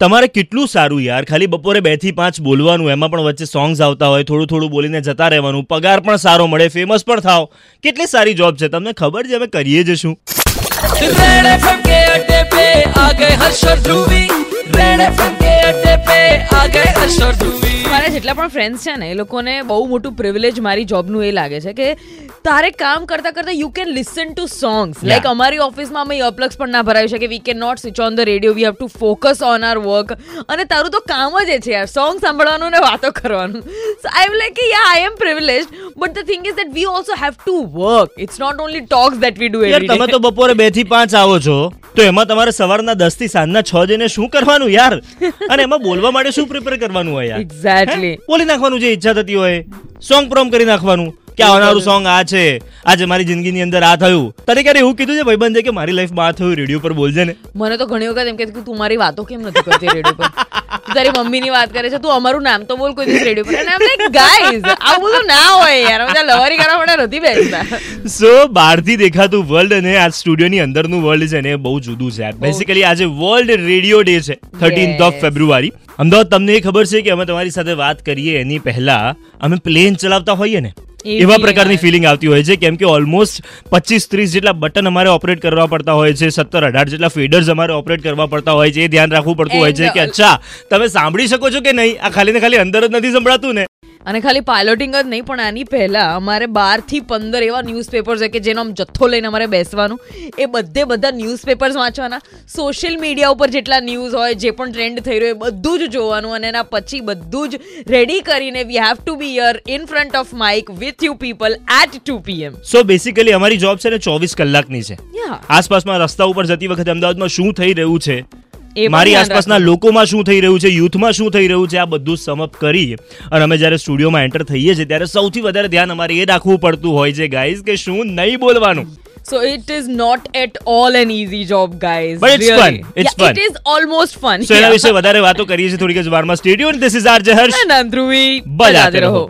તમારે કેટલું સારું યાર? ખાલી બપોરે બેથી પાંચ બોલવાનું, એમાં પણ વચ્ચે સોંગ્સ આવતા હોય, થોડું થોડું બોલીને જતા રહેવાનું, પગાર પણ સારો મળે ફેમસ પણ થાવ. કેટલી સારી જોબ છે, તમને ખબર છે? અમે કરીએ જ શું? રેડ એફએમ જેટલા પણ ફ્રેન્ડ્સ છે ને એ લોકોને બહુ મોટું પ્રિવિલેજ મારી જોબનું એ લાગે છે કે તારે કામ કરતા કરતા you can listen to songs like અમારી ઓફિસમાં અમે અપલક્સ પણ ના ભરાવી શકે we can not switch on the radio we have to focus on our work અને તારું તો કામ જ એ છે યાર. સોંગ સાંભળવાનું ને વાતો કરવાનું. સો આઈ એમ લાઈક કે યા I am privilege but the thing is that we also have to work it's not only talks that we do યાર એવરી તમે તો બપોરે બેથી પાંચ આવો છો તો એમાં તમારે સવારના દસથી સાંજના છ જઈને શું કરવાનું યાર? અને એમાં બોલવા માટે શું પ્રિપેર કરવાનું હોય યાર? એક્ઝેક્ટલી બોલી નાખવાનું જે ઈચ્છા થતી હોય. સોંગ પ્રોમ કરી નાખવાનું. કે આવનારું સોંગ આ છે. આજે મારી જિંદગીની અંદર આ થયું. તને ક્યારે એવું કીધું છે ભાઈબંધ કે મારી લાઈફમાં આ થયું રેડિયો પર બોલજે ને? મને તો ઘણી વખત એમ કે તું મારી વાતો કેમ નથી કરતી રેડિયો પર? તારી મમ્મીની વાત કરે છે તું અમારું નામ તો બોલ કોઈ દિવસ રેડિયો પર. અને આમ લાઈક ગાઈઝ આવું બધું ના હોય યાર. બધા લવારી કરવા માટે નથી બેસતા. સો બહારથી દેખાતું વર્લ્ડ અને આ સ્ટુડિયોની અંદરનું વર્લ્ડ છે ને બહુ જુદું છે બેસિકલી આજે વર્લ્ડ રેડિયો ડે છે થર્ટીન્થ ઓફ ફેબ્રુઆરી અમદાવાદ તમને એ ખબર છે કે અમે તમારી સાથે વાત કરીએ એની પહેલા અમે પ્લેન ચલાવતા હોઈએ ને? એવા પ્રકારની ફિલિંગ આવતી હોય છે કેમ કે ઓલમોસ્ટ પચીસ ત્રીસ જેટલા બટન અમારે ઓપરેટ કરવા પડતા હોય છે સત્તર અઢાર જેટલા ફીડર્સ અમારે ઓપરેટ કરવા પડતા હોય છે એ ધ્યાન રાખવું પડતું હોય છે કે અચ્છા તમે સાંભળી શકો છો કે નહીં? આ ખાલી ને ખાલી અંદર જ નથી સંભળાતું ને? અને ખાલી પાયલોટિંગ જ નહીં પણ આની પહેલાં અમારે બારથી પંદર એવા ન્યૂઝપેપર્સ છે કે જેનો આમ જથ્થો લઈને અમારે બેસવાનું એ બધે બધા ન્યૂઝપેપર્સ વાંચવાના. સોશિયલ મીડિયા ઉપર જેટલા ન્યૂઝ હોય જે પણ ટ્રેન્ડ થઈ રહ્યો એ બધું જ જોવાનું અને એના પછી બધું જ રેડી કરીને we have to be here in front of mic with you people at two PM so basically અમારી જોબ છે ને ચોવીસ કલાકની છે. આસપાસમાં રસ્તા ઉપર જતી વખતે અમદાવાદમાં શું થઈ રહ્યું છે મારી આસપાસના લોકોમાં શું થઈ રહ્યું છે યુથમાં શું થઈ રહ્યું છે આ બધું સમઅપ કરી અને અમે જ્યારે સ્ટુડિયોમાં એન્ટર થઈએ છીએ ત્યારે સૌથી વધારે ધ્યાન અમારે એ રાખવું પડતું હોય છે ગાઈઝ કે શું નહીં બોલવાનું So it is not at all an easy job, guys. But it's really. fun. It's yeah, fun. It is almost fun. એના વિશે વધારે વાતો કરીએ છીએ થોડીક જ વારમાં સ્ટુડિયો ધીસ ઇઝ આર જહર્ષ And I'm બજાતે રહો.